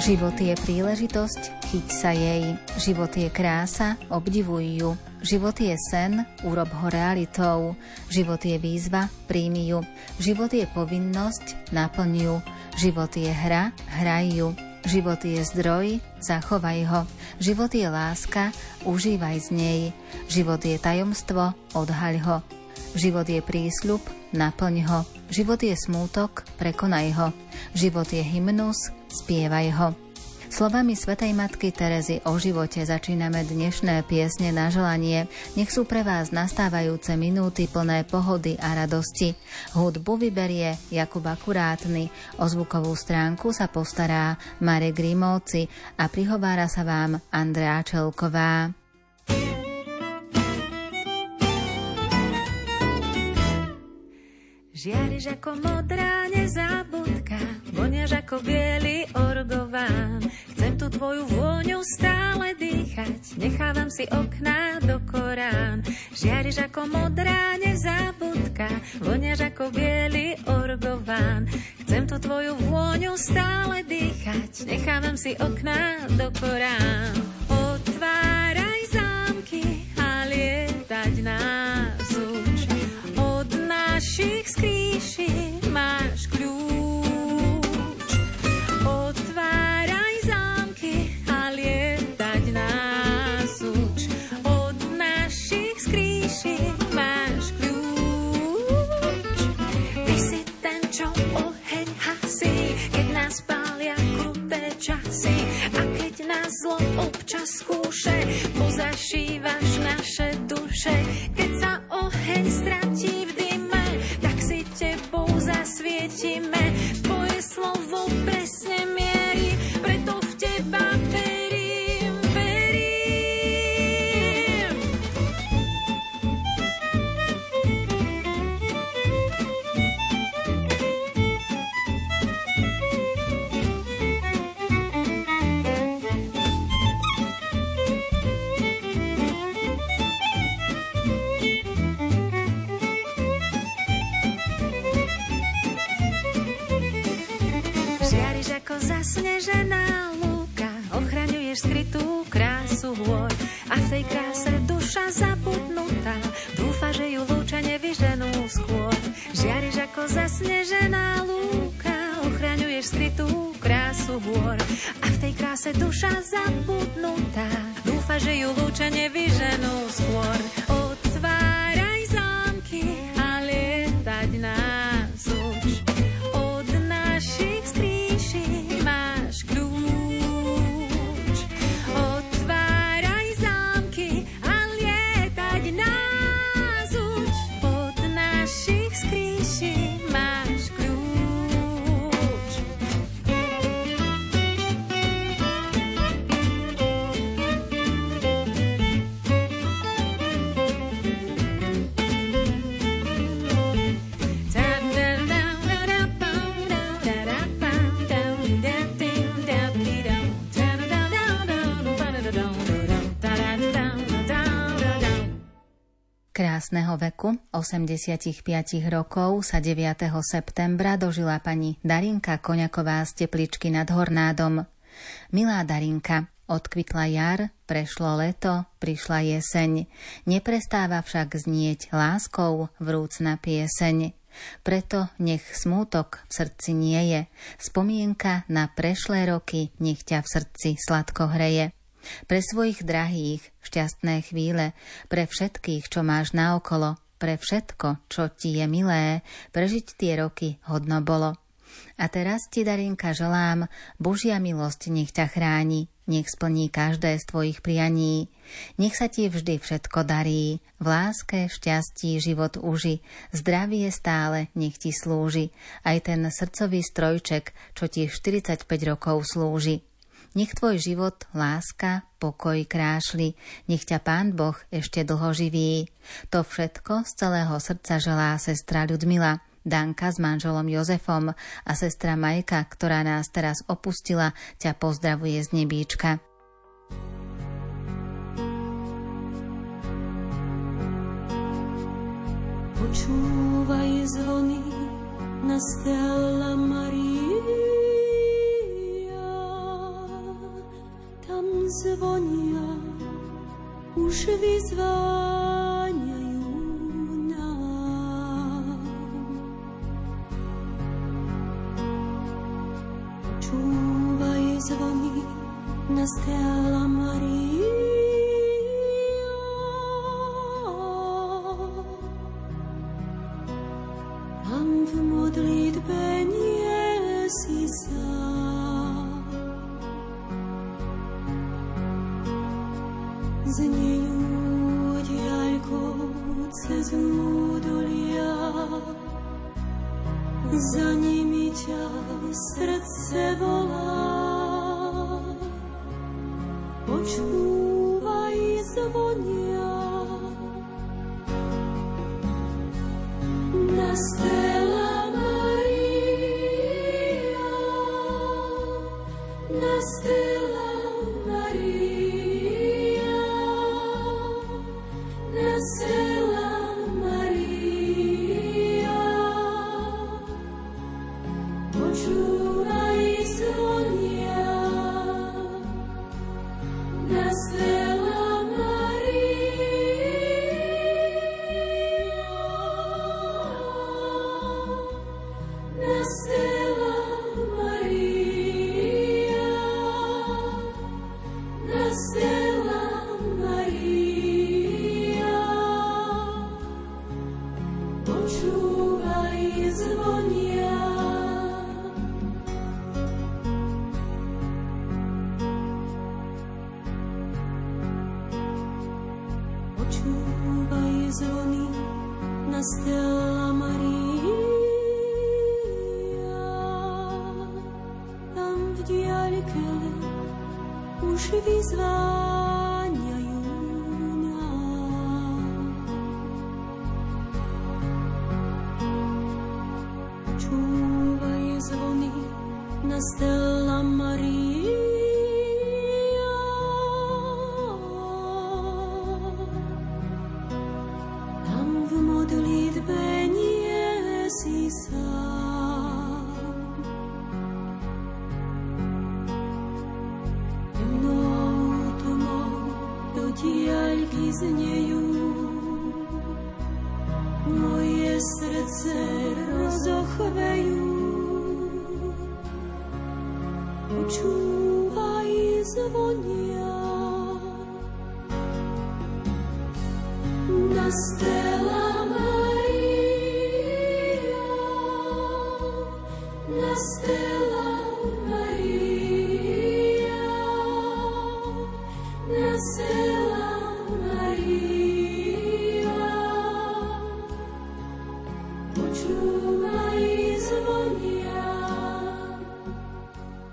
Život je príležitosť, chyť sa jej. Život je krása, obdivuj ju. Život je sen, urob ho realitou. Život je výzva, príjmi ju. Život je povinnosť, naplň ju. Život je hra, hraj ju. Život je zdroj, zachovaj ho. Život je láska, užívaj z nej. Život je tajomstvo, odhaľ ho. Život je prísľub, naplň ho. Život je smútok, prekonaj ho. Život je hymnus, spievaj ho. Slovami Svetej Matky Terezy o živote začíname dnešné piesne na želanie. Nech sú pre vás nastávajúce minúty plné pohody a radosti. Hudbu vyberie Jakub Akurátny, o zvukovú stránku sa postará Marek Grimovci a prihovára sa vám Andrea Čelková. Žiariš ako modrá nezabudka, voniaš ako biely orgován. Chcem tu tvoju vôňu stále dýchať, nechávam si okná do Korán. Žiariš ako modrá nezabudka, voniaš ako biely orgován. Chcem tu tvoju vôňu stále dýchať, nechávam si okná do Korán. Otváraj zámky a lietať nás uč. Od našich skrín zlo občas skúše, pozašívaš naše duše. Keď sa oheň stratí v dyme, tak si tebou zasvietime. Tvoje slovo presne mierí, zasnežená lúka, ochraňuješ skrytú krásu hôr a v tej kráse duša zabudnutá, dúfa, že ju lúča nevyženú skôr. Žiariš ako zasnežená lúka, ochraňuješ skrytú krásu hôr a v tej kráse duša zabudnutá, dúfa, že ju lúča nevyženú skôr. Krásneho veku 85 rokov sa 9. septembra dožila pani Darinka Koňaková z Tepličky nad Hornádom. Milá Darinka, odkvitla jar, prešlo leto, prišla jeseň. Neprestáva však znieť láskou vrúcna pieseň. Preto nech smútok v srdci nie je, spomienka na prešlé roky nech ťa v srdci sladko hreje. Pre svojich drahých šťastné chvíle, pre všetkých, čo máš naokolo, pre všetko, čo ti je milé, prežiť tie roky hodno bolo. A teraz ti, Darinka, želám, Božia milosť nech ťa chráni, nech splní každé z tvojich prianí. Nech sa ti vždy všetko darí, v láske, šťastí život uži, zdravie stále nech ti slúži, aj ten srdcový strojček, čo ti 45 rokov slúži. Nech tvoj život, láska, pokoj krášli, nech ťa Pán Boh ešte dlho živí. To všetko z celého srdca želá sestra Ľudmila, Danka s manželom Jozefom a sestra Majka, ktorá nás teraz opustila, ťa pozdravuje z nebíčka. Počúvaj zvony na Maria. Zvonia, už vyzváňajú nám. Čúvaj zvony, Maria. Tam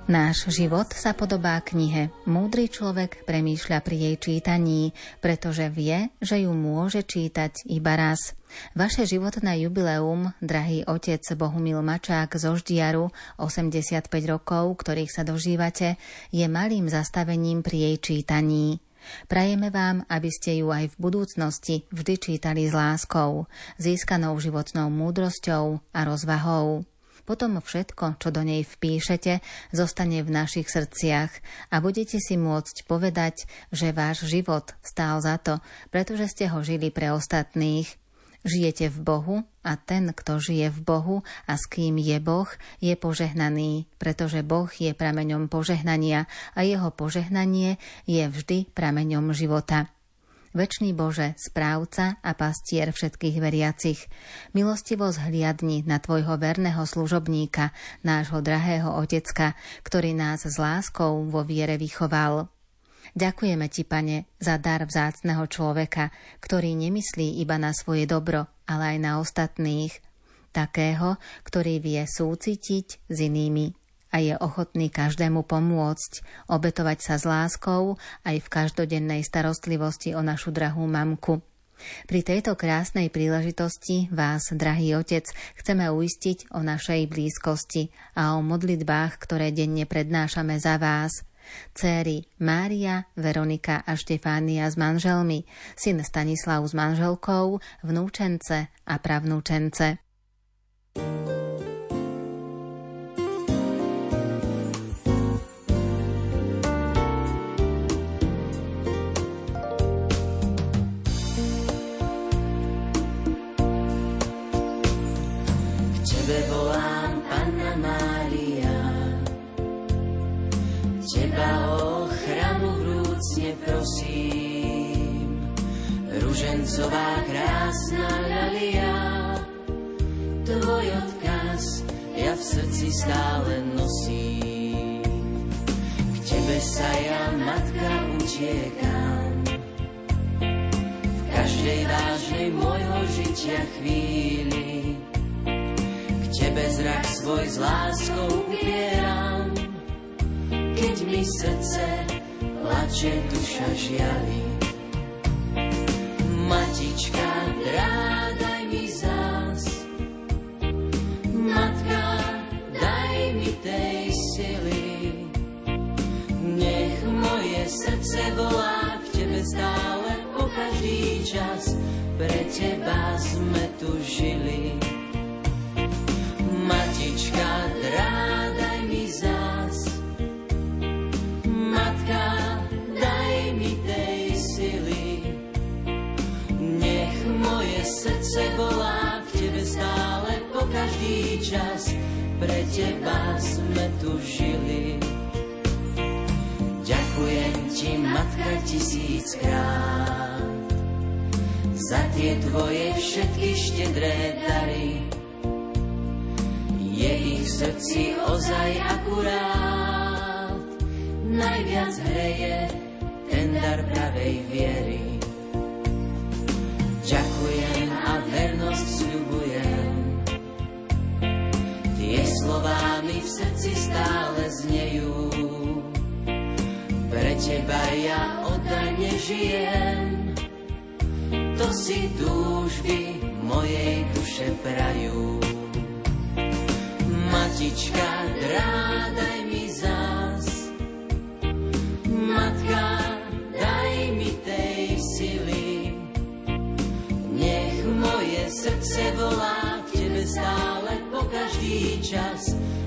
Náš život sa podobá knihe. Múdry človek premýšľa pri jej čítaní, pretože vie, že ju môže čítať iba raz. Vaše životné jubileum, drahý otec Bohumil Mačák zo Ždiaru, 85 rokov, ktorých sa dožívate, je malým zastavením pri jej čítaní. Prajeme vám, aby ste ju aj v budúcnosti vždy čítali s láskou, získanou životnou múdrosťou a rozvahou. Potom všetko, čo do nej vpíšete, zostane v našich srdciach a budete si môcť povedať, že váš život stál za to, pretože ste ho žili pre ostatných. Žijete v Bohu a ten, kto žije v Bohu a s kým je Boh, je požehnaný, pretože Boh je prameňom požehnania a jeho požehnanie je vždy prameňom života. Večný Bože, správca a pastier všetkých veriacich, milostivo zhliadni na Tvojho verného služobníka, nášho drahého Otecka, ktorý nás s láskou vo viere vychoval. Ďakujeme Ti, Pane, za dar vzácného človeka, ktorý nemyslí iba na svoje dobro, ale aj na ostatných. Takého, ktorý vie súcitiť s inými a je ochotný každému pomôcť, obetovať sa s láskou aj v každodennej starostlivosti o našu drahú mamku. Pri tejto krásnej príležitosti vás, drahý otec, chceme uistiť o našej blízkosti a o modlitbách, ktoré denne prednášame za vás. Céry Mária, Veronika a Štefánia s manželmi, syn Stanislav s manželkou, vnúčence a pravnúčence. tebe prosím. Ružencová krásna ľalia, tvoj odkaz ja v srdci stále nosím. K tebe sa ja, matka, utiekam. V každej vážnej môjho žitia chvíli tebe zrak svoj s láskou upieram. Keď mi srdce plače, duša žiali. Teba sme tu žili. Ďakujem ti, matka, tisíckrát za tie tvoje všetky štedré dary je ich v srdci ozaj akurát. Najviac hreje ten dar pravej viery. Srdci stále znejú. Pre teba ja oddajne žijem. To si túžby mojej duše prajú. Matička, drádaj mi zás. Matka, daj mi tej sily. Nech moje srdce volá k tebe stále po každý čas.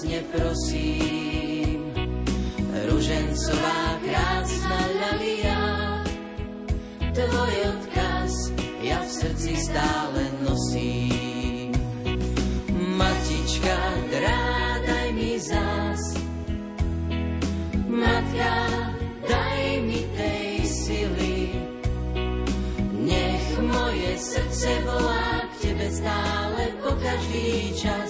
Vrúcne prosím. Ružencová krásna ľalia, tvoj odkaz ja v srdci stále nosím. Matička, drádaj mi zás. Matka, daj mi tej sily. Nech moje srdce volá k tebe stále po každý čas.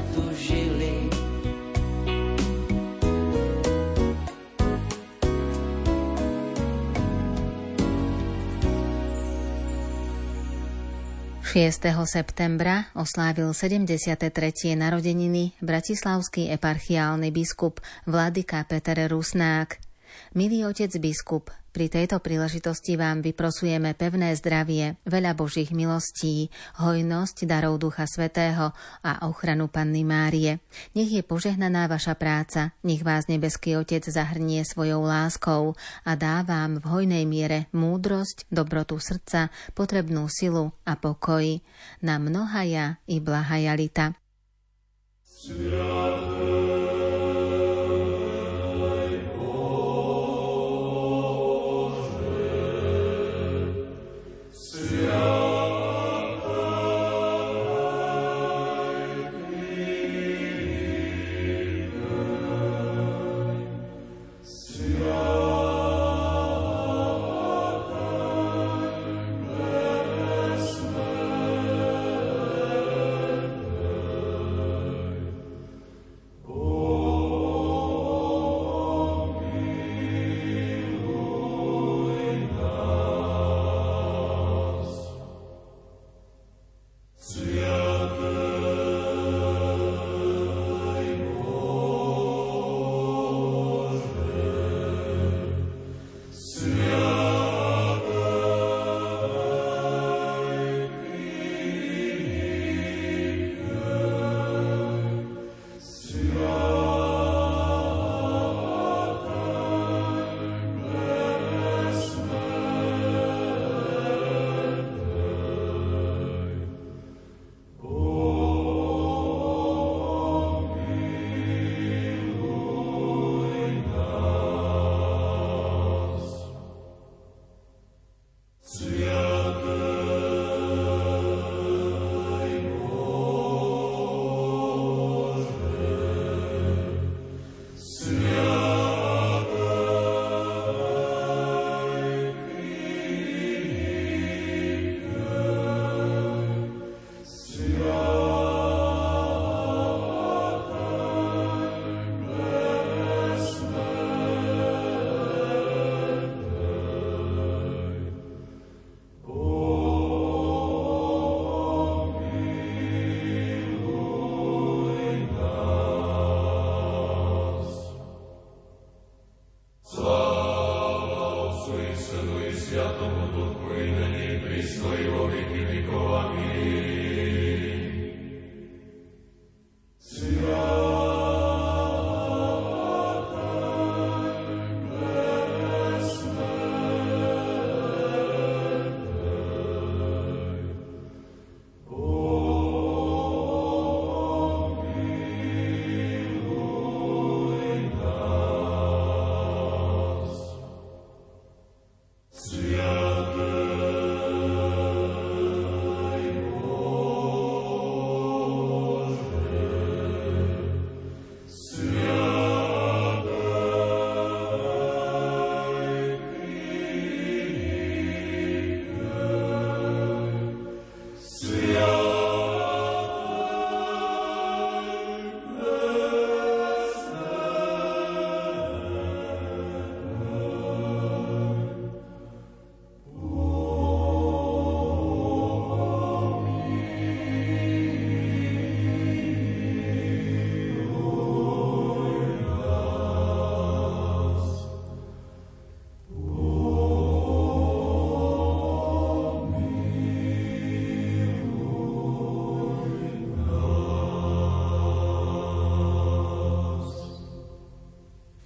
6. septembra oslávil 73. narodeniny bratislavský eparchiálny biskup Vladyka Peter Rusnák. Milý otec biskup, pri tejto príležitosti vám vyprosujeme pevné zdravie, veľa Božích milostí, hojnosť darov Ducha Svetého a ochranu Panny Márie. Nech je požehnaná vaša práca, nech vás nebeský Otec zahrnie svojou láskou a dá vám v hojnej miere múdrosť, dobrotu srdca, potrebnú silu a pokoj. Na mnohaja i blahajalita. Sviaté.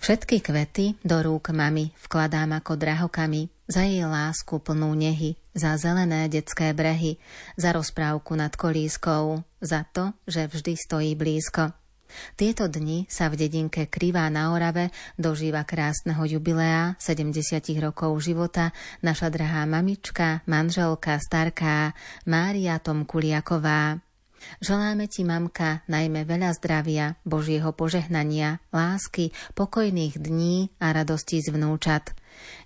Všetky kvety do rúk mami vkladám ako drahokami, za jej lásku plnú nehy, za zelené detské brehy, za rozprávku nad kolískou, za to, že vždy stojí blízko. Tieto dni sa v dedinke Krivá na Orave dožíva krásneho jubilea 70 rokov života naša drahá mamička, manželka, starká Mária Tomkuliaková. Želáme ti, mamka, najmä veľa zdravia, Božieho požehnania, lásky, pokojných dní a radosti z vnúčat.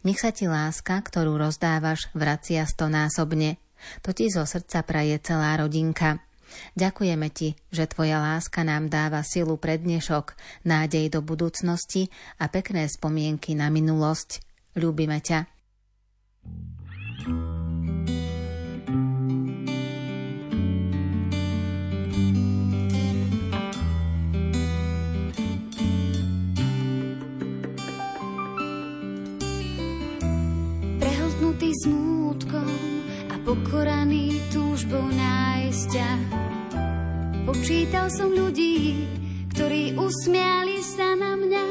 Nech sa ti láska, ktorú rozdávaš, vracia stonásobne. To ti zo srdca praje celá rodinka. Ďakujeme ti, že tvoja láska nám dáva silu pre dnešok, nádej do budúcnosti a pekné spomienky na minulosť. Ľúbime ťa. Prehltnutý smútkom a pokoraný túžbou nájsť ťa Počítal som ľudí, ktorí usmiali sa na mňa.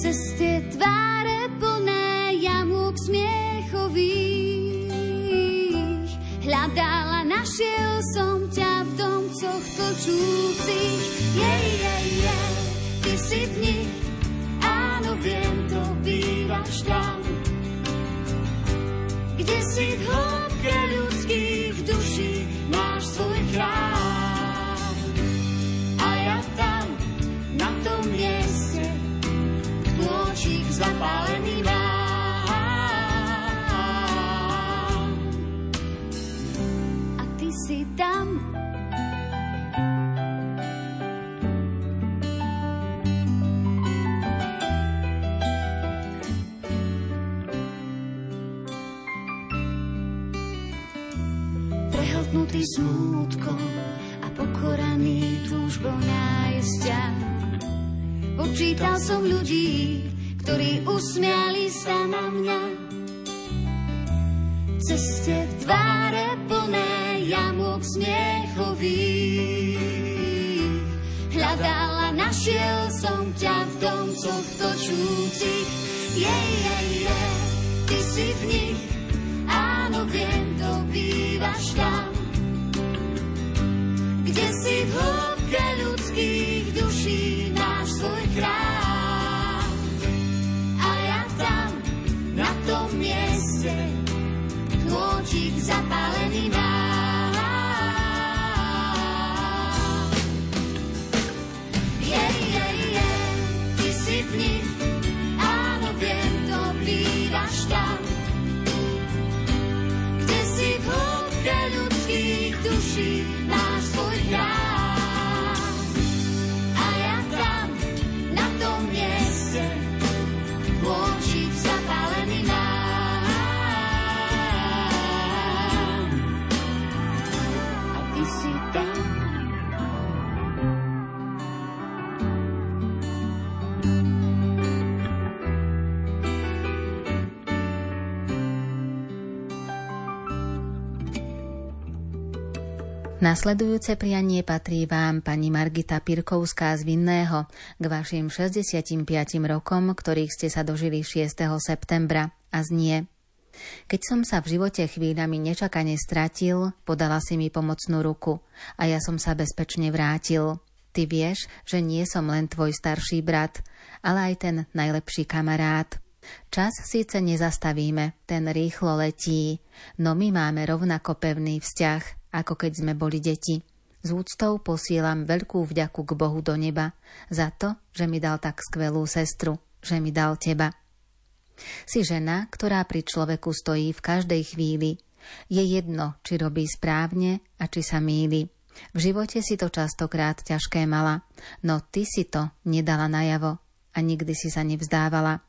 Cez tie tváre plné jamúk smiechových hľadala, našiel točúcich. Jej, jej, jej, ty si v nich, áno, viem, to bývaš tam, kde si v ktorí usmiali sa na mňa. Cez tie tváre plné jamok smiechových hľadala, našiel som ťa v domcoch točúcich. Jej, jej, jej, ty si v nich, Nasledujúce prianie patrí vám, pani Margita Pirkovská z Vinného, k vašim 65 rokom, ktorých ste sa dožili 6. septembra a znie. Keď som sa v živote chvíľami nečakane stratil, podala si mi pomocnú ruku a ja som sa bezpečne vrátil. Ty vieš, že nie som len tvoj starší brat, ale aj ten najlepší kamarát. Čas síce nezastavíme, ten rýchlo letí, no my máme rovnako pevný vzťah, ako keď sme boli deti. S úctou posielam veľkú vďaku k Bohu do neba za to, že mi dal tak skvelú sestru, že mi dal teba. Si žena, ktorá pri človeku stojí v každej chvíli. Je jedno, či robí správne a či sa míli. V živote si to častokrát ťažké mala, no ty si to nedala najavo a nikdy si sa nevzdávala.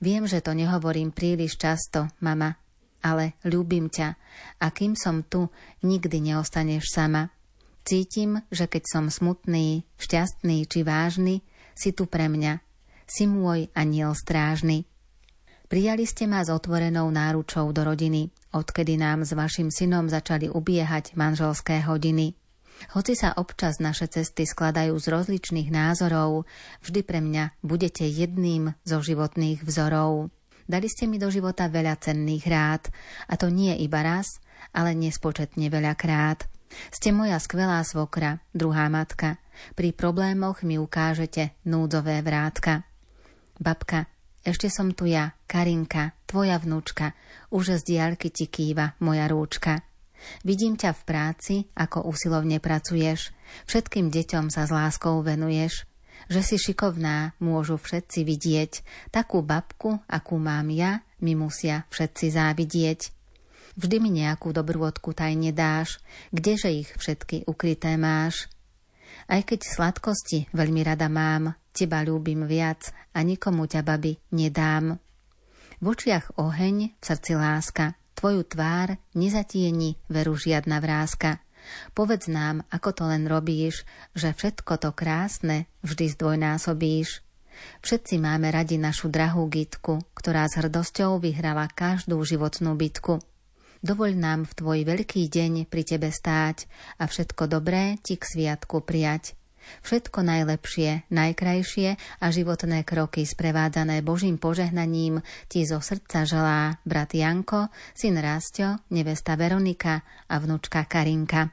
Viem, že to nehovorím príliš často, mama, ale ľúbim ťa a kým som tu, nikdy neostaneš sama. Cítim, že keď som smutný, šťastný či vážny, si tu pre mňa. Si môj aniel strážny. Prijali ste ma s otvorenou náručou do rodiny, odkedy nám s vašim synom začali ubiehať manželské hodiny. Hoci sa občas naše cesty skladajú z rozličných názorov, vždy pre mňa budete jedným zo životných vzorov. Dali ste mi do života veľa cenných rád, a to nie iba raz, ale nespočetne veľa krát. Ste moja skvelá svokra, druhá matka. Pri problémoch mi ukážete núdzové vrátka. Babka, ešte som tu ja, Karinka, tvoja vnúčka, už z diaľky ti kýva moja rúčka. Vidím ťa v práci, ako usilovne pracuješ, všetkým deťom sa s láskou venuješ, že si šikovná, môžu všetci vidieť, takú babku, akú mám ja, mi musia všetci závidieť. Vždy mi nejakú dobrôdku tajne dáš, kdeže ich všetky ukryté máš. Aj keď sladkosti veľmi rada mám, teba ľúbim viac a nikomu ťa, babi, nedám. V očiach oheň, v srdci láska, tvoju tvár nezatieni veru žiadna vrázka. Povedz nám, ako to len robíš, že všetko to krásne vždy zdvojnásobíš. Všetci máme radi našu drahú Gitku, ktorá s hrdosťou vyhrala každú životnú bitku. Dovoľ nám v tvoj veľký deň pri tebe stáť a všetko dobré ti k sviatku prijať. Všetko najlepšie, najkrajšie a životné kroky sprevádzané Božím požehnaním ti zo srdca želá brat Janko, syn Rásťo, nevesta Veronika a vnúčka Karinka.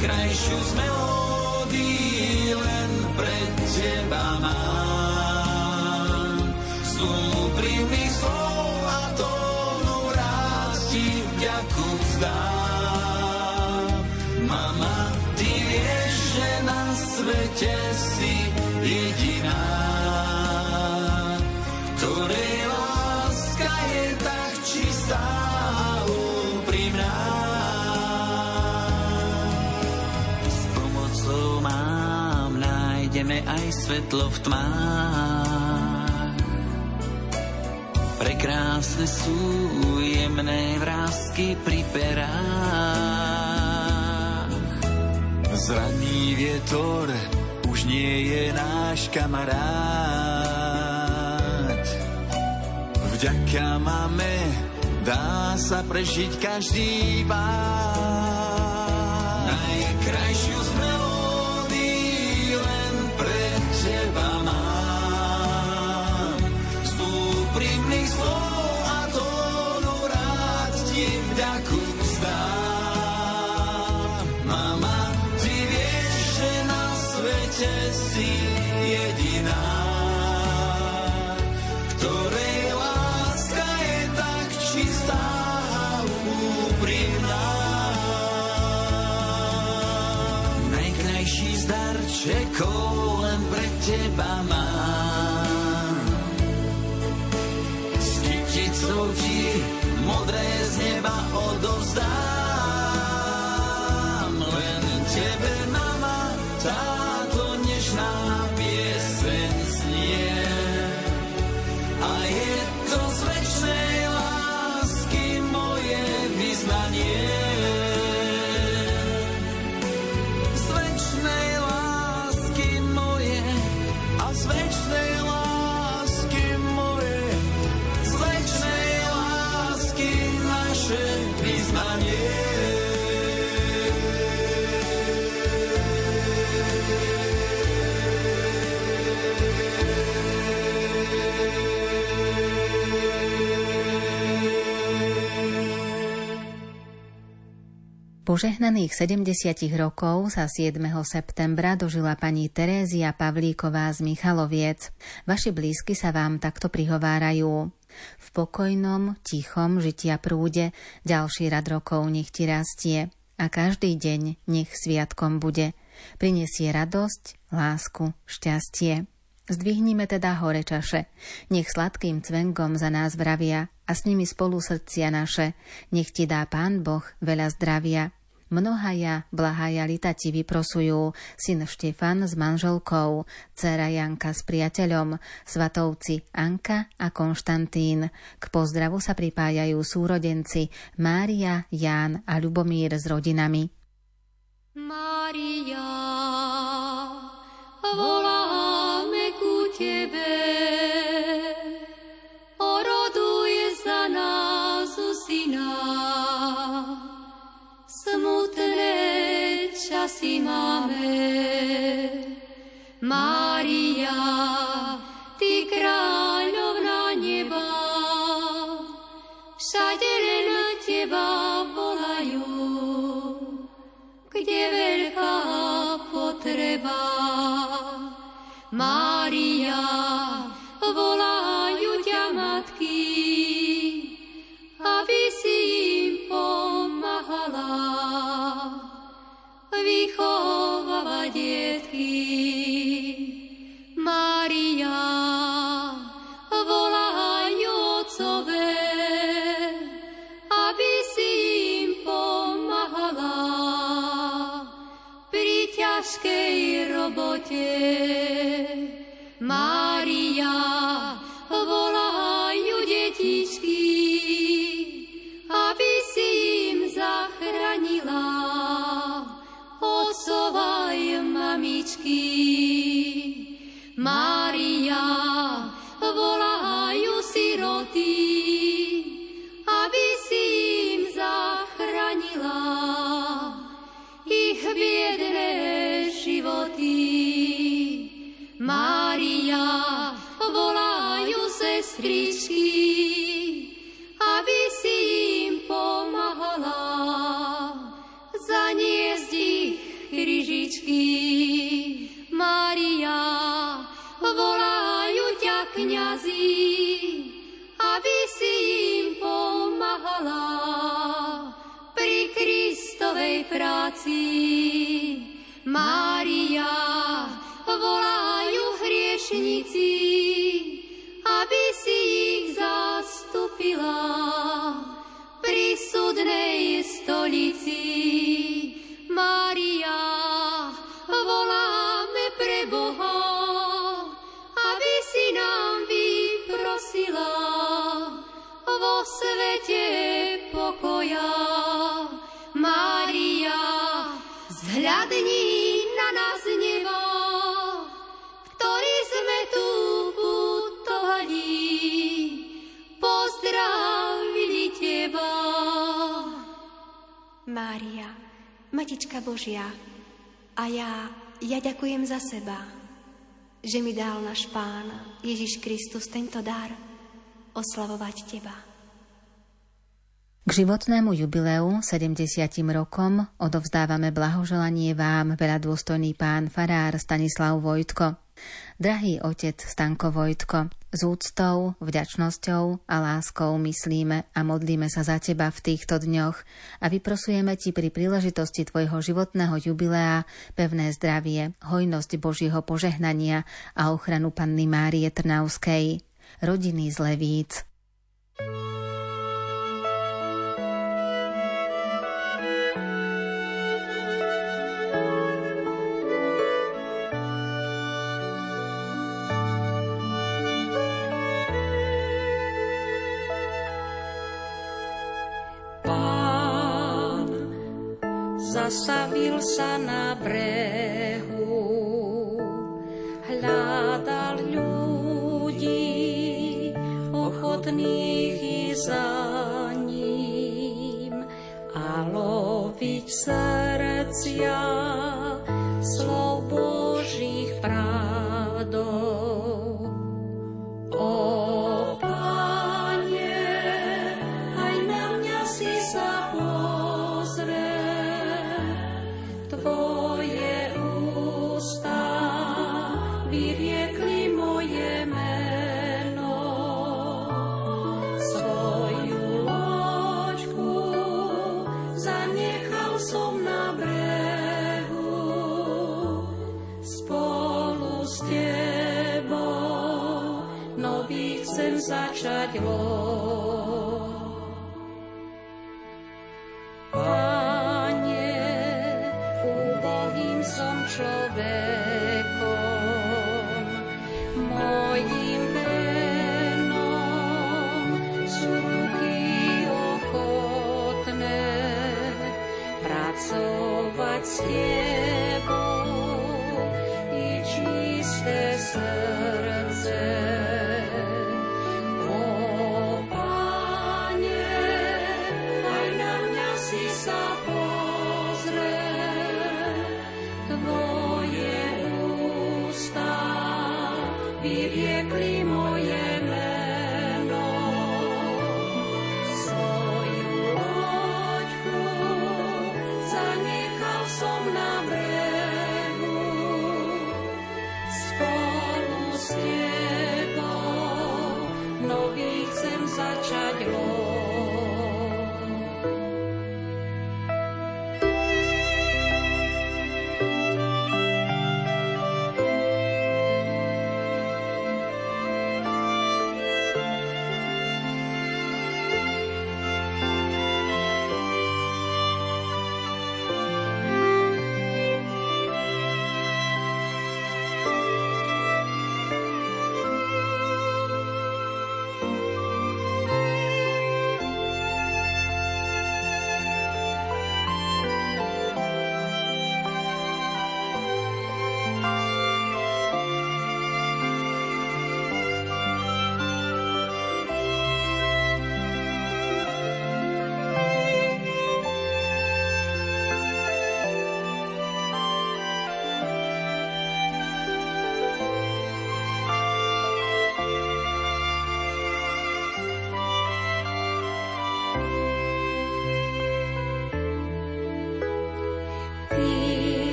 najkrajšiu z melódií len pre teba mám. Z úprimných slov a tónu rád ti vďaku vzdám. Mama, ty vieš, že na svete si jediná, nájdeme aj svetlo v tmách. Prekrásne sú jemné vrázky pri perách. Zraný vietor už nie je náš kamarát. Vďaka máme dá sa prežiť každý bár. Kyticou ti modré z neba odovzdám. Požehnaných 70 rokov sa 7. septembra dožila pani Terézia Pavlíková z Michaloviec. Vaši blízky sa vám takto prihovárajú. V pokojnom, tichom žitia prúde ďalší rad rokov nech ti rastie a každý deň nech sviatkom bude. Prinesie radosť, lásku, šťastie. Zdvihnime teda hore čaše, nech sladkým cvengom za nás vravia a s nimi spolu srdcia naše, nech ti dá Pán Boh veľa zdravia Mnohaja, blahaja lita ti vyprosujú syn Štefan s manželkou, dcera Janka s priateľom, svatovci Anka a Konštantín. K pozdravu sa pripájajú súrodenci Mária, Ján a Ľubomír s rodinami. Mária, voláme ku Tebe, časy máme. Mária, Ty kráľovná neba, všade len Teba volajú, kde veľká potreba. Mária, volajú ťa matky, aby si im pomáhala vychováva detky. Mária, Matička Božia, a ja, ja ďakujem za seba, že mi dal náš Pán Ježiš Kristus tento dar oslavovať Teba. K životnému jubileu 70 rokom odovzdávame blahoželanie vám, veľa dôstojný pán farár Stanislav Vojtko. Drahý otec Stanko Vojtko, s úctou, vďačnosťou a láskou myslíme a modlíme sa za teba v týchto dňoch a vyprosujeme ti pri príležitosti tvojho životného jubilea pevné zdravie, hojnosť Božieho požehnania a ochranu Panny Márie Trnavskej. Rodiny z Levíc. thank you sa na brehu, hľadal ľudí, ochotných i za ním a loviť srdcia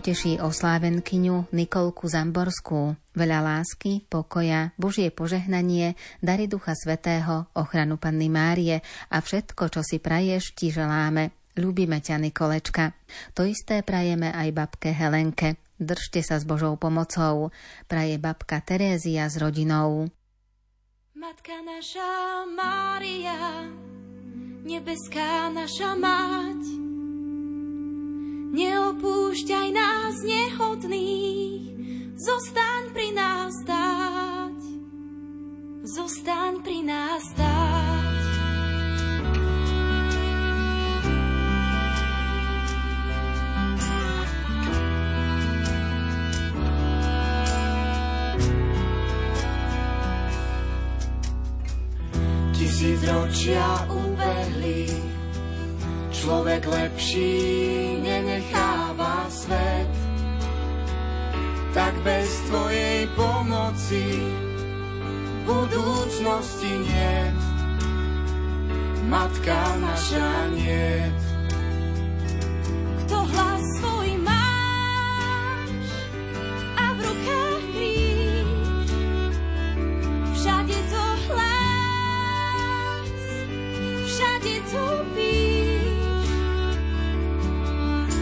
poteší oslávenkyňu Nikolku Zamborskú, veľa lásky, pokoja, Božie požehnanie, dary Ducha Svetého, ochranu Panny Márie a všetko, čo si praješ, ti želáme. Ľúbime ťa, Nikolečka. To isté prajeme aj babke Helenke. Držte sa s Božou pomocou. Praje babka Terézia s rodinou. Matka naša Mária, nebeská naša mať, Neopúšťaj nás nehodných, zostaň pri nás stáť. Zostaň pri nás stáť. Tisícročia ubehli, človek lepší bez tvojej pomoci budúcnosti niet. Matka naša niet. Kto hlas svoj máš a v rukách kríž, všade to hlas, všade to píš.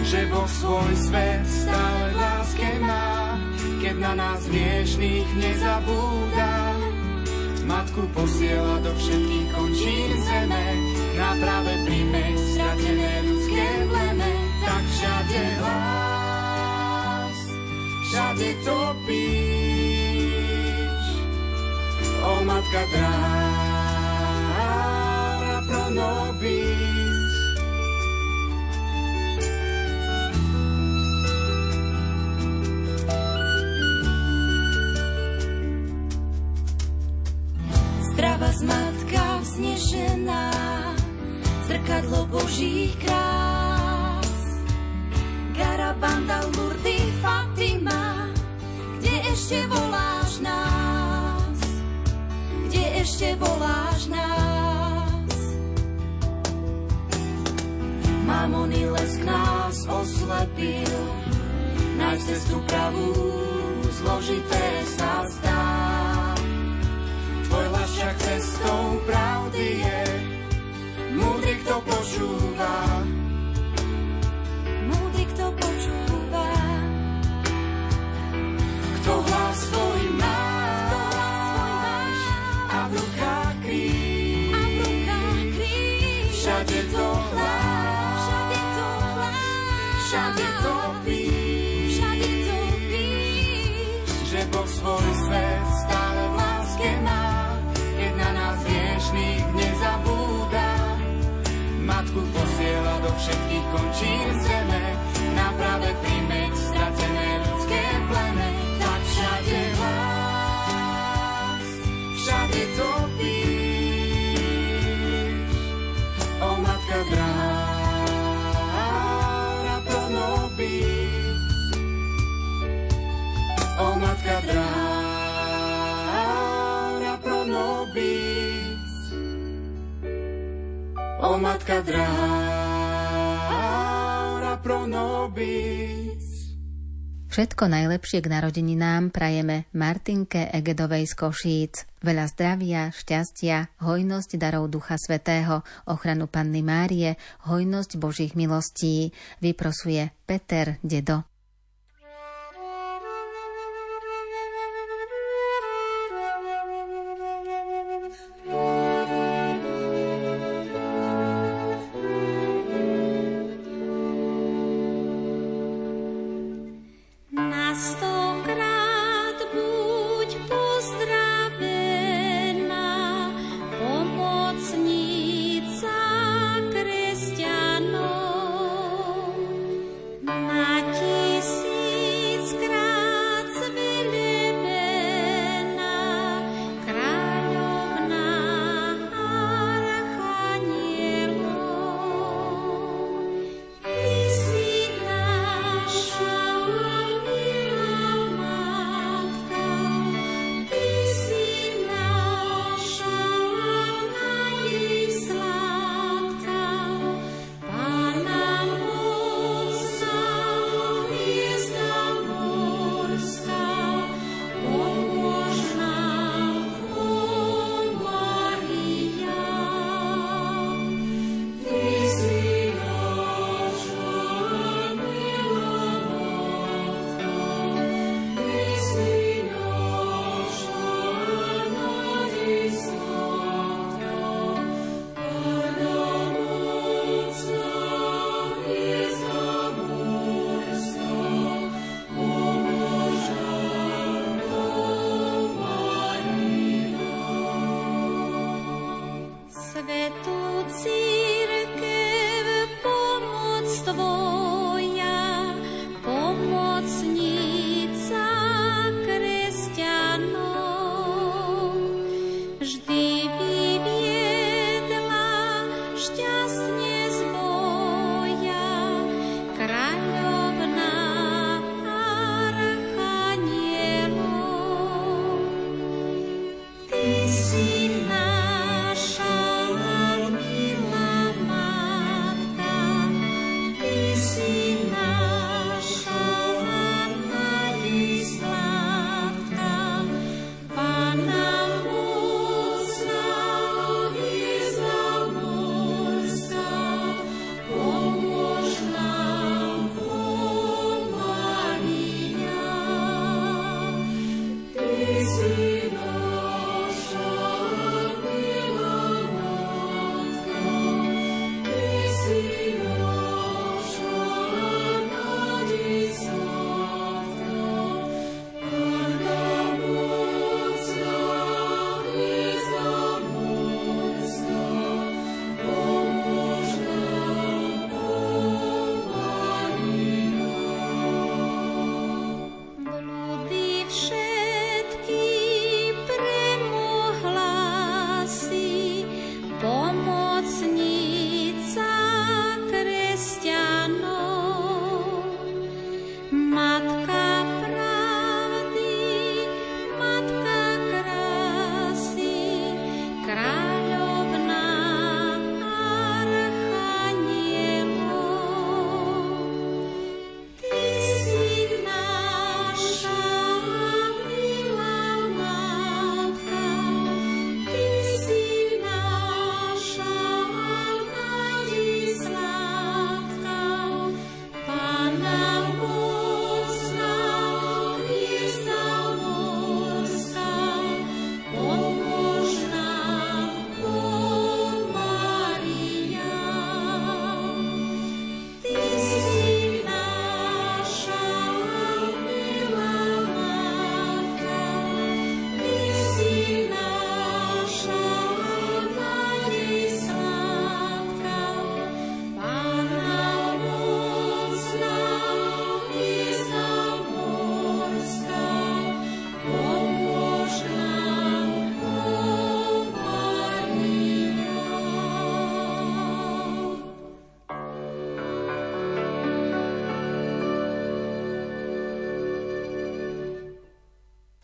Že vo svoj svet stále láske má, keď na nás hriešných nezabúda. Matku posiela do všetkých končín zeme, na práve príjme stratené ľudské pleme, tak všade hlas, všade topíš. O matka dráha pro nobis, zrkadlo Božích krás. Garabanda, Lurdy, Fatima, kde ešte voláš nás? Kde ešte voláš nás? Mamony lesk nás oslepil, nájsť cestu pravú, zložité sa zdá. Tvoj však cestou pravdy je, kto počúva. Matku posiela do všetkých končín zeme, na práve príjmeť stratené ľudské pleme. Tak všade hlas, všade to píš. O matka dráha pro nobis, O matka dráha Matka dráha pro nobis. Všetko najlepšie k narodeninám prajeme Martinke Egedovej z Košíc. Veľa zdravia, šťastia, hojnosť darov Ducha Svetého, ochranu Panny Márie, hojnosť Božích milostí. Vyprosuje Peter Dedo.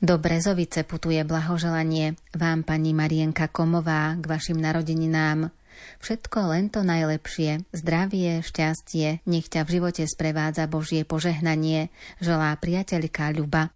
Do Brezovice putuje blahoželanie vám, pani Marienka Komová, k vašim narodeninám. Všetko len to najlepšie, zdravie, šťastie, nech ťa v živote sprevádza Božie požehnanie, želá priateľka Ľuba.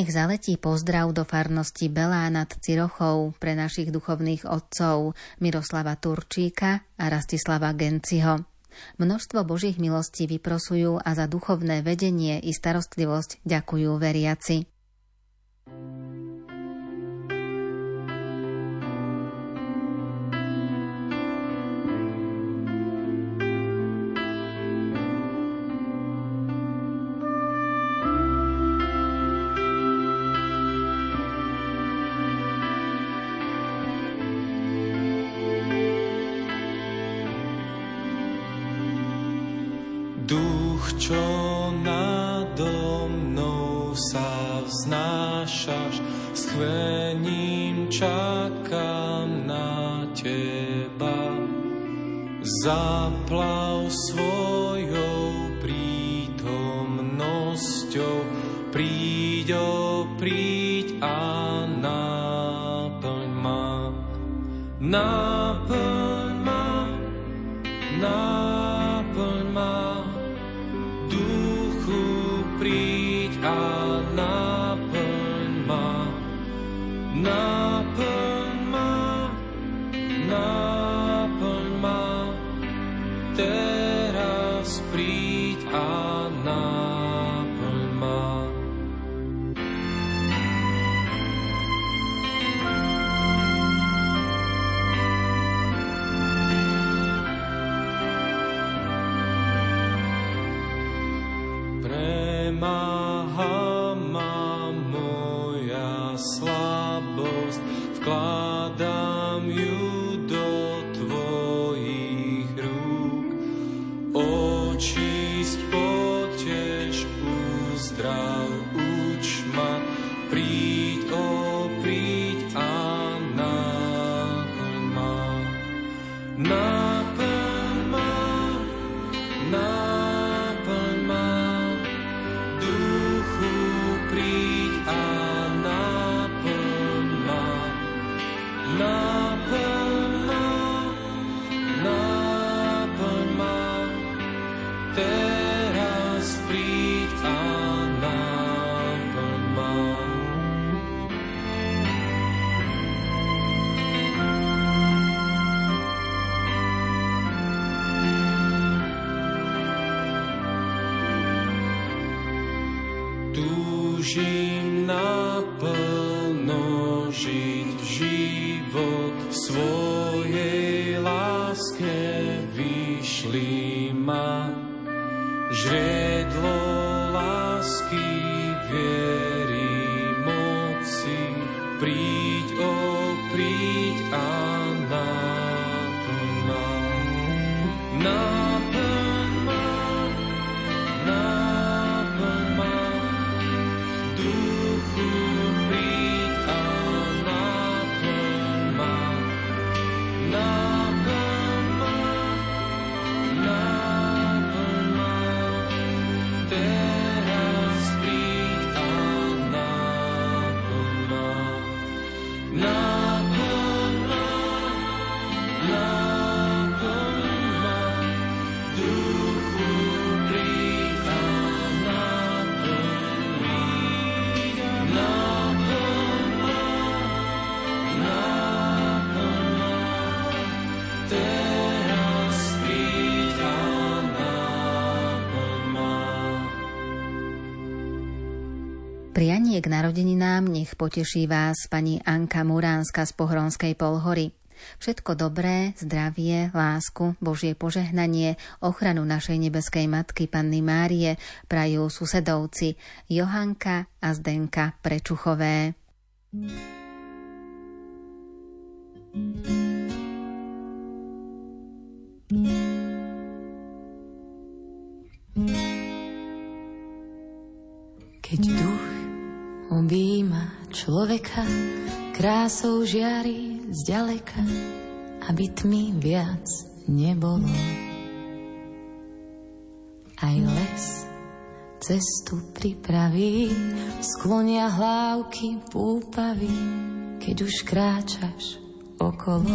Nech zaletí pozdrav do farnosti Belá nad Cirochou pre našich duchovných otcov Miroslava Turčíka a Rastislava Genciho. Množstvo Božích milostí vyprosujú a za duchovné vedenie i starostlivosť ďakujú veriaci. Zaplav svojou prítomnosťou, príď, o príď a náplň ma. Náplň k narodeninám nech poteší vás pani Anka Muránska z Pohronskej Polhory. Všetko dobré, zdravie, lásku, Božie požehnanie, ochranu našej nebeskej matky Panny Márie prajú susedovci Johanka a Zdenka Prečuchové. Keď duch objíma človeka, krásou žiari zďaleka, aby tmy viac nebolo. Aj les cestu pripraví, sklonia hlávky púpavy, keď už kráčaš okolo.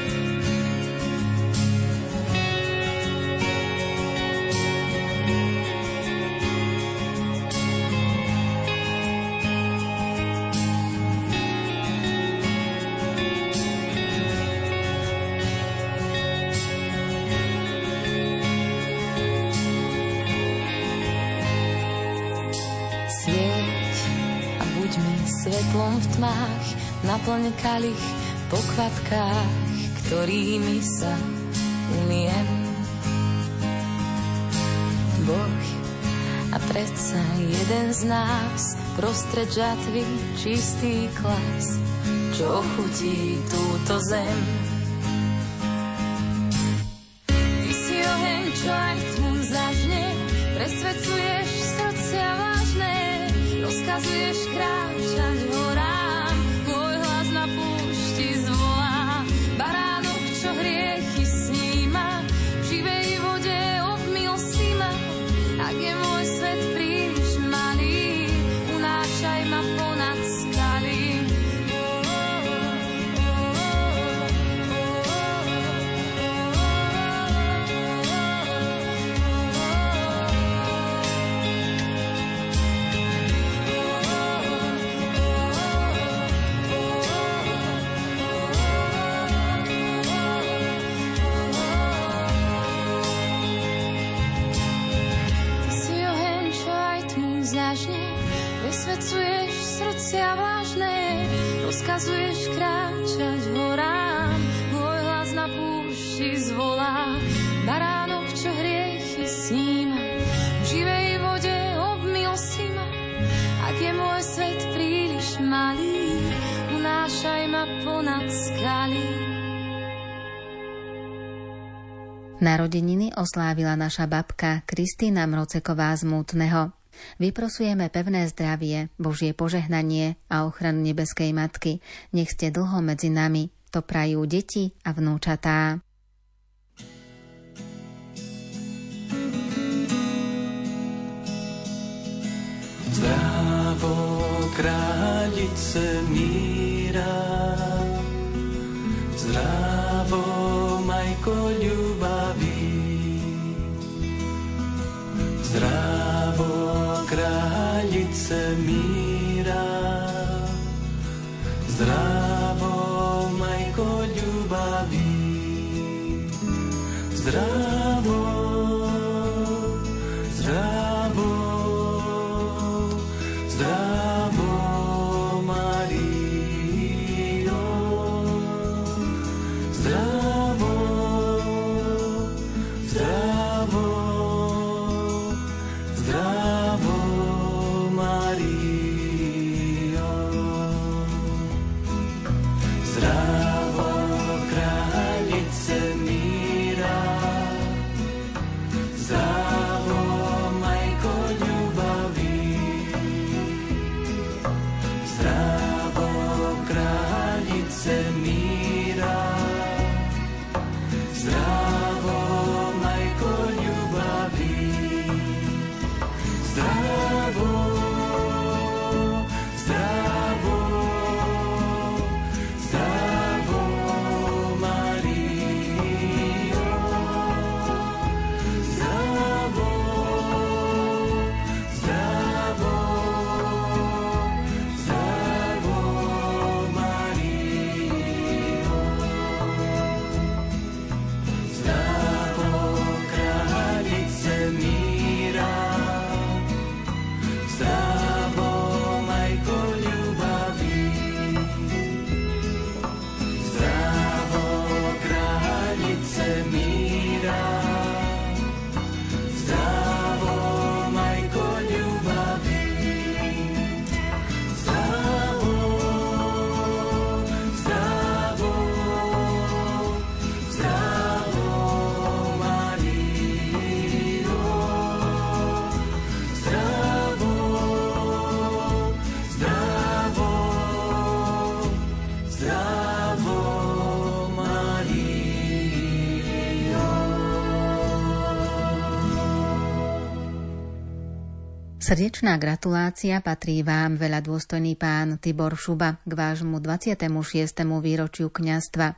Svetlom v tmách, naplň kalich po kvapkách, ktorými sa umiem. Boh a predsa jeden z nás prostred žatvy čistý klas, čo chutí túto zem. Ty si oheň, čo aj tu zažne, presvedcuješ rozkazuješ kráčať rozkazuješ Narodeniny oslávila naša babka Kristýna Mroceková z Mútneho. Vyprosujeme pevné zdravie, Božie požehnanie a ochranu nebeskej Matky. Nech ste dlho medzi nami. To prajú deti a vnúčatá. Zdravo, kráľice míra, zdravo, majko ľubavý, zdravo, kráľice míra. Zdravo, majko zdravo, zdravo, Srdečná gratulácia patrí vám, veľa dôstojný pán Tibor Šuba, k vášmu 26. výročiu kňastva.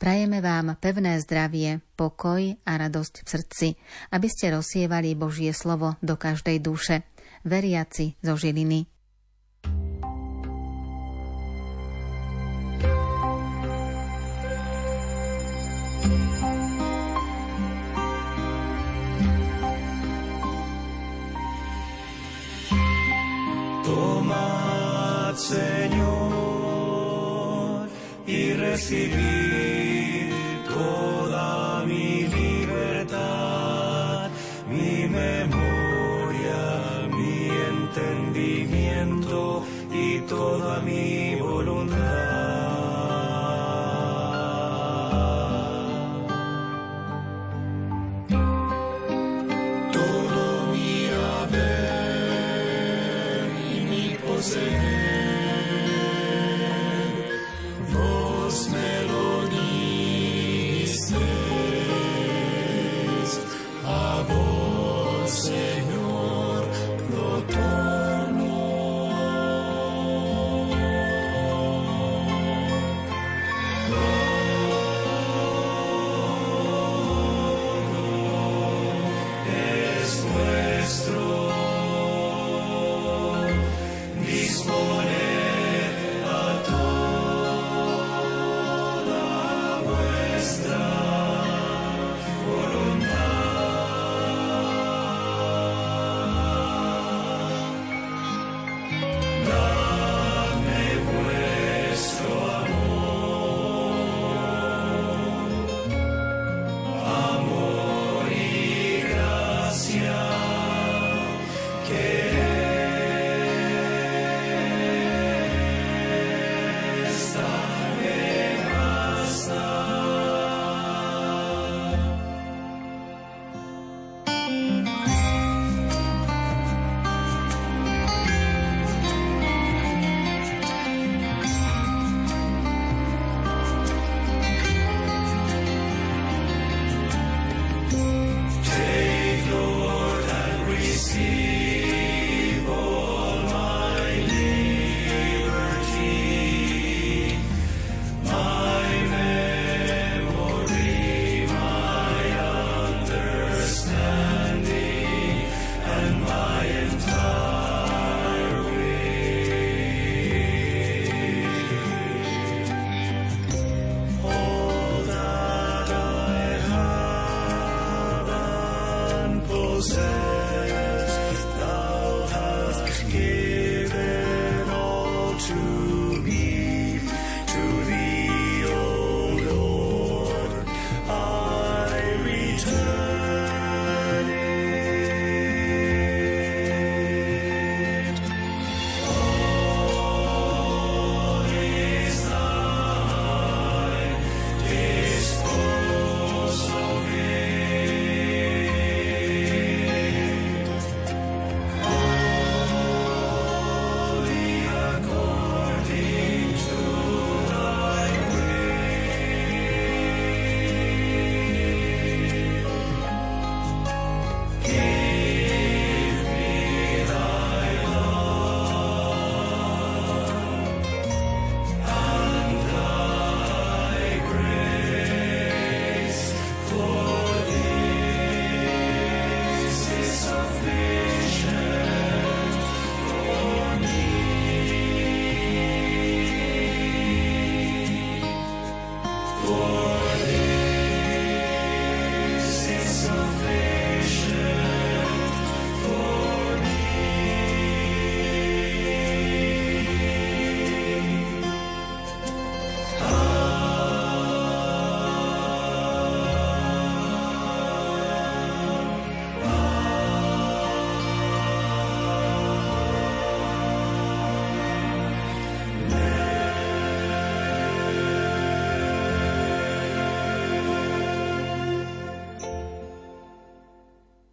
Prajeme vám pevné zdravie, pokoj a radosť v srdci, aby ste rozsievali Božie slovo do každej duše. Veriaci zo Žiliny. recebi.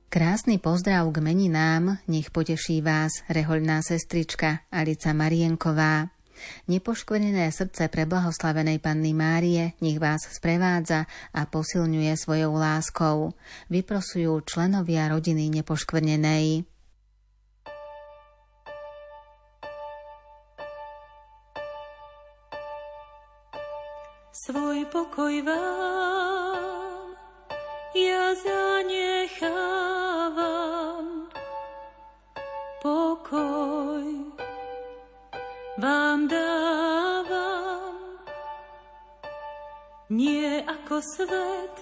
Krásny pozdrav k meninám, nech poteší vás rehoľná sestrička Alica Marienková. Nepoškvrnené srdce preblahoslavenej Panny Márie nech vás sprevádza a posilňuje svojou láskou. Vyprosujú členovia rodiny nepoškvrnenej. Svoj pokoj vám ja zanechám. Pokoj vám dávam, nie ako svet,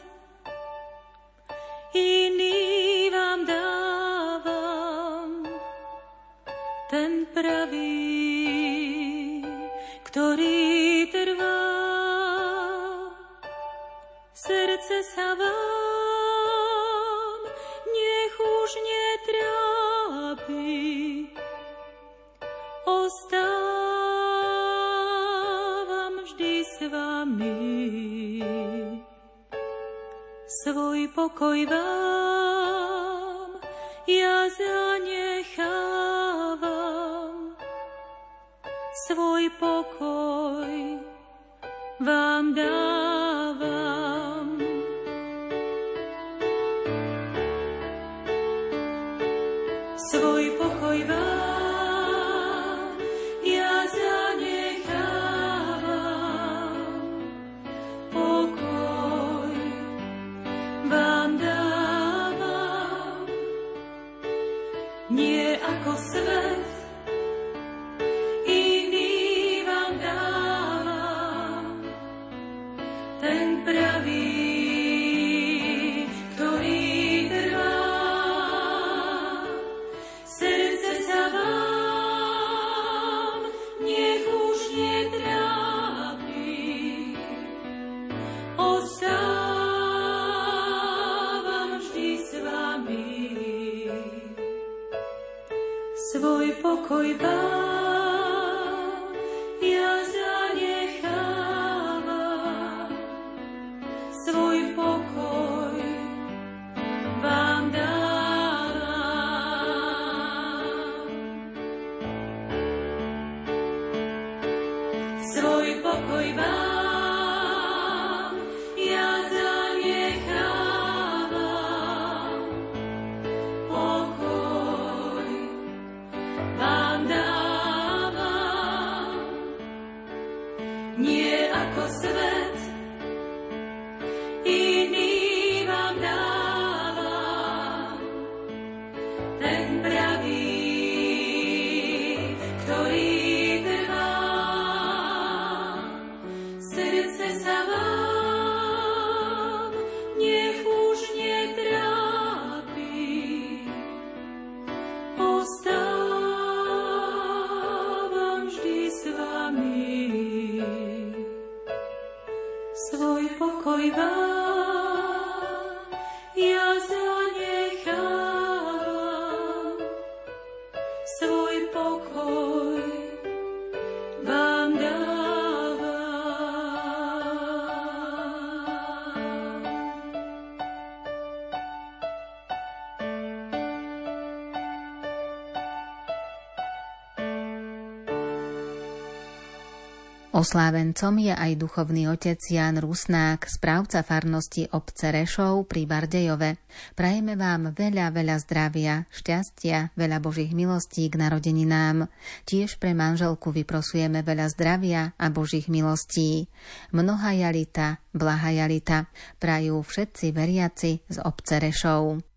iný vám dávam, ten pravý, ktorý trvá. Srdce sa vám pokoj vám ja zanechávam, svoj pokoj vám dávam. Oslávencom je aj duchovný otec Jan Rusnák, správca farnosti obce Rešov pri Bardejove. Prajeme vám veľa, veľa zdravia, šťastia, veľa Božích milostí k narodeninám. Tiež pre manželku vyprosujeme veľa zdravia a Božích milostí. Mnoha jalita, blaha jalita, prajú všetci veriaci z obce Rešov.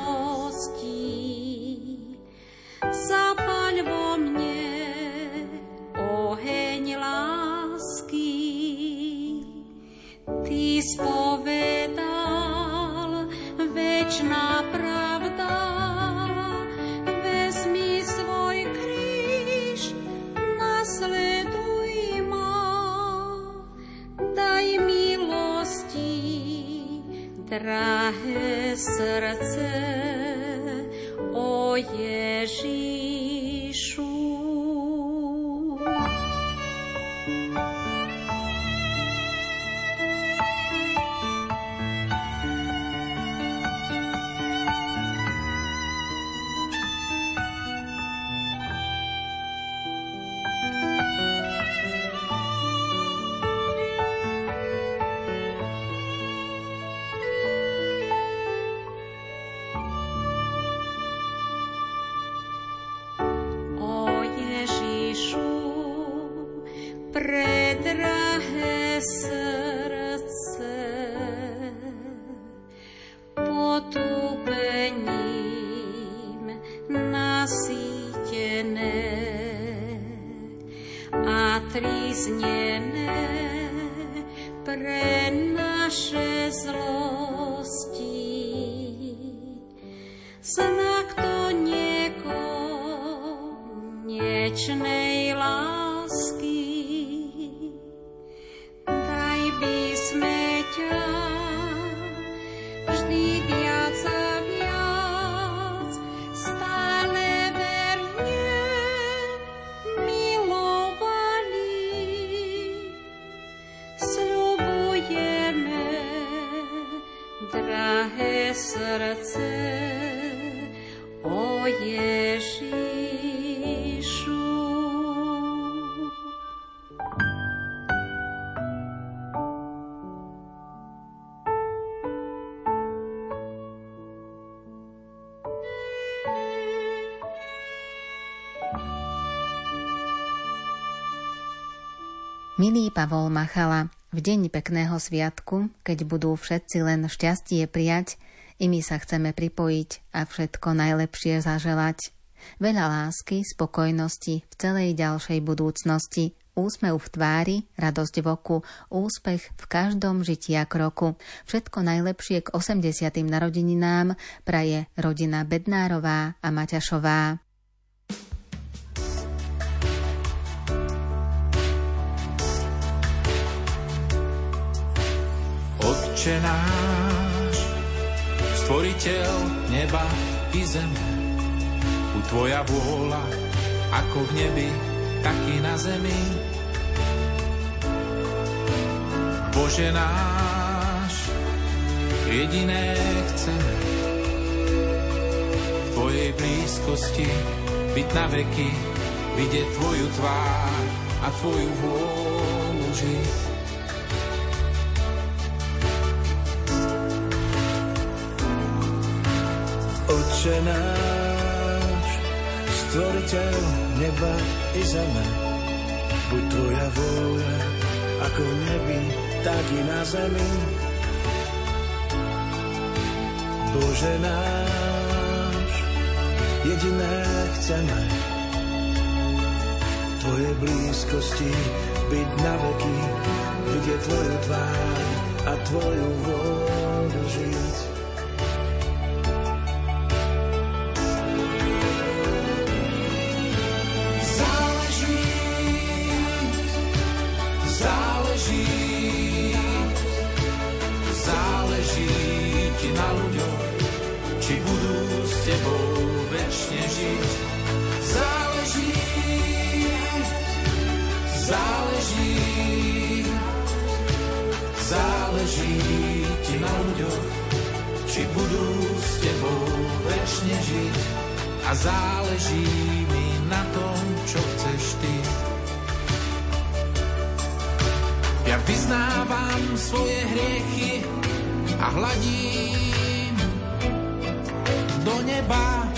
Milý Pavol Machala, v deň pekného sviatku, keď budú všetci len šťastie prijať, i my sa chceme pripojiť a všetko najlepšie zaželať. Veľa lásky, spokojnosti v celej ďalšej budúcnosti, úsmev v tvári, radosť v oku, úspech v každom žitia kroku. Všetko najlepšie k 80. narodeninám praje rodina Bednárová a Maťašová. Otče náš, stvoriteľ neba i zeme, u Tvoja vôľa, ako v nebi, tak i na zemi. Bože náš, jediné chceme, v Tvojej blízkosti byť na veky, vidieť Tvoju tvár a Tvoju vôľu žiť. Oče náš, stvoriteľ neba i zeme, buď tvoja vôľa, ako v nebi, tak i na zemi. Bože náš, jediné chceme, Tvoje blízkosti byť na veky, vidieť Tvoju tvár a Tvoju vôľu Záleží, záleží ti na ľuďoch, či budú s tebou večne žiť. A záleží mi na tom, čo chceš ty. Ja vyznávam svoje hriechy a hladím do neba.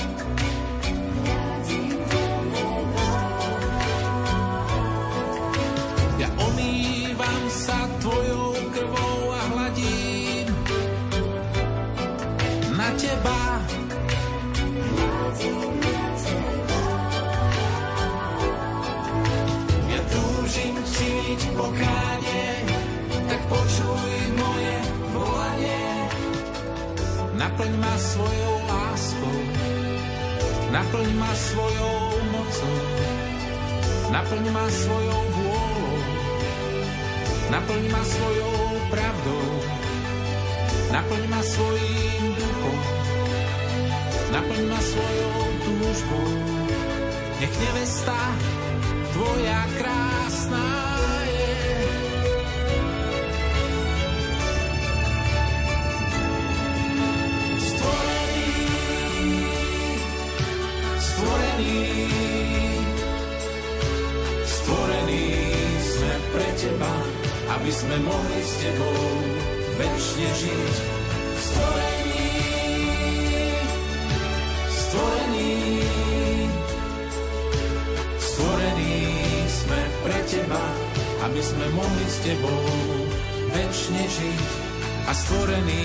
Naplň ma svojou mocou, naplň ma svojou vôľou, naplň ma svojou pravdou, naplň ma svojím duchom, naplň ma svojou túžbou. Nech nevesta tvoja krásna je. Teba, aby sme mohli s tebou väčšine žiť. Stvorený, stvorený, stvorený sme pre teba, aby sme mohli s tebou väčšine žiť. A stvorení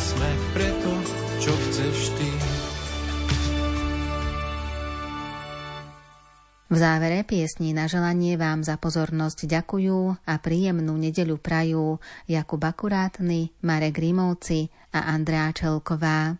sme preto, čo chceš ty. V závere piesní na želanie vám za pozornosť ďakujú a príjemnú nedeľu prajú Jakub Akurátny, Marek Rímovci a Andrea Čelková.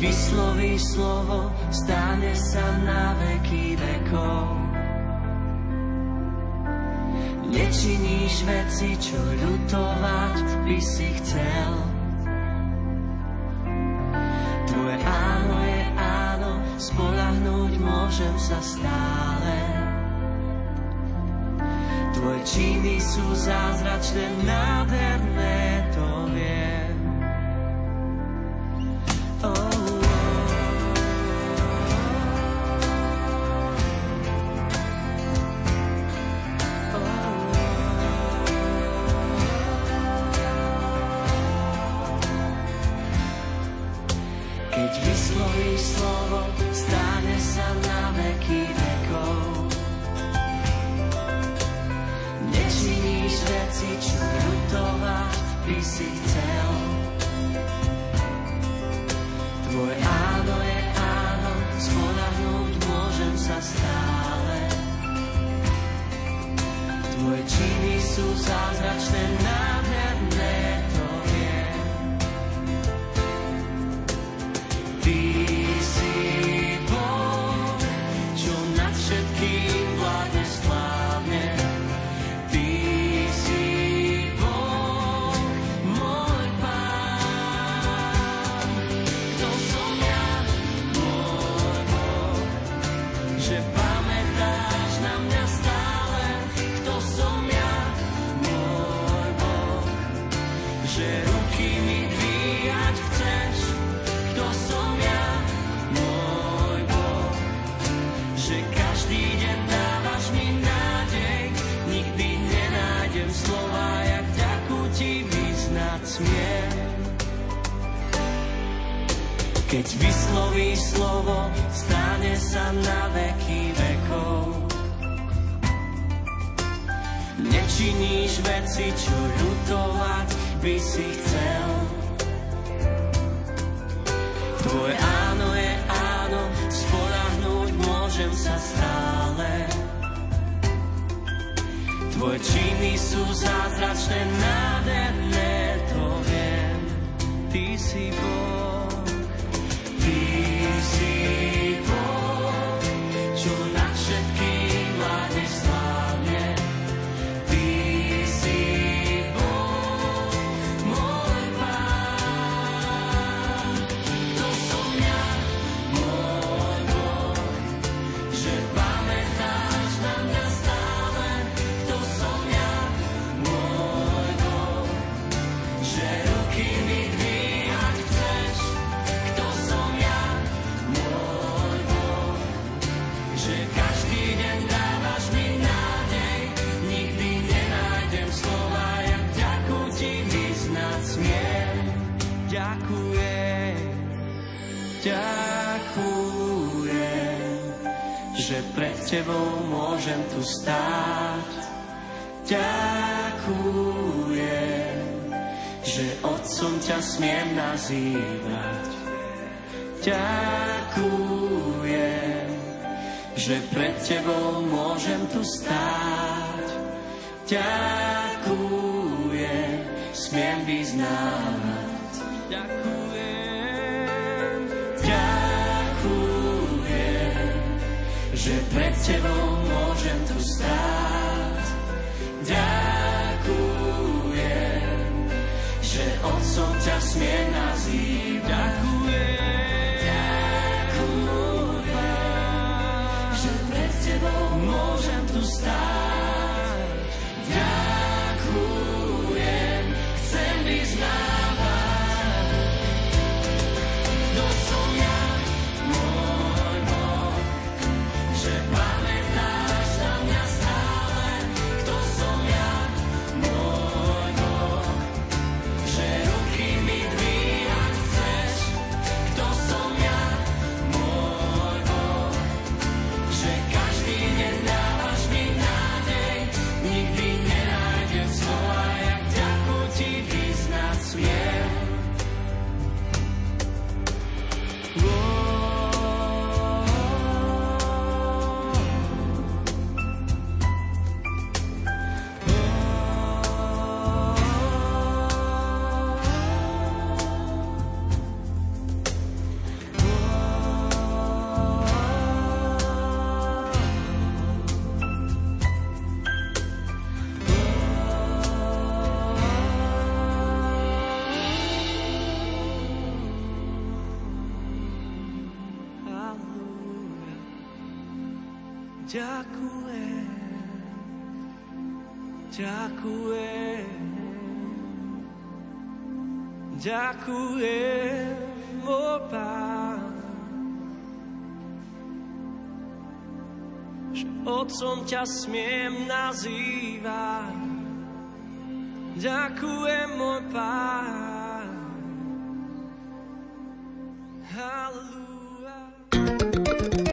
Vysloví slovo, stane sa na veky vekov. Nečiníš veci, čo ľutovať by si chcel. Tvoje áno je áno, spolahnuť môžem sa stále. Tvoje činy sú zázračné, nádherné, tebou môžem tu stáť. Ďakujem, že otcom ťa smiem nazývať. Ďakujem, že pred tebou môžem tu stáť. Ďakujem, smiem vyznávať. Ďakujem. že pred tebou môžem tu stáť. Ďakujem, že otcom ťa smiem nazývať. Ďakujem, otcom ťa smiem nazývať. Ďakujem, môj pán. Hallelujah.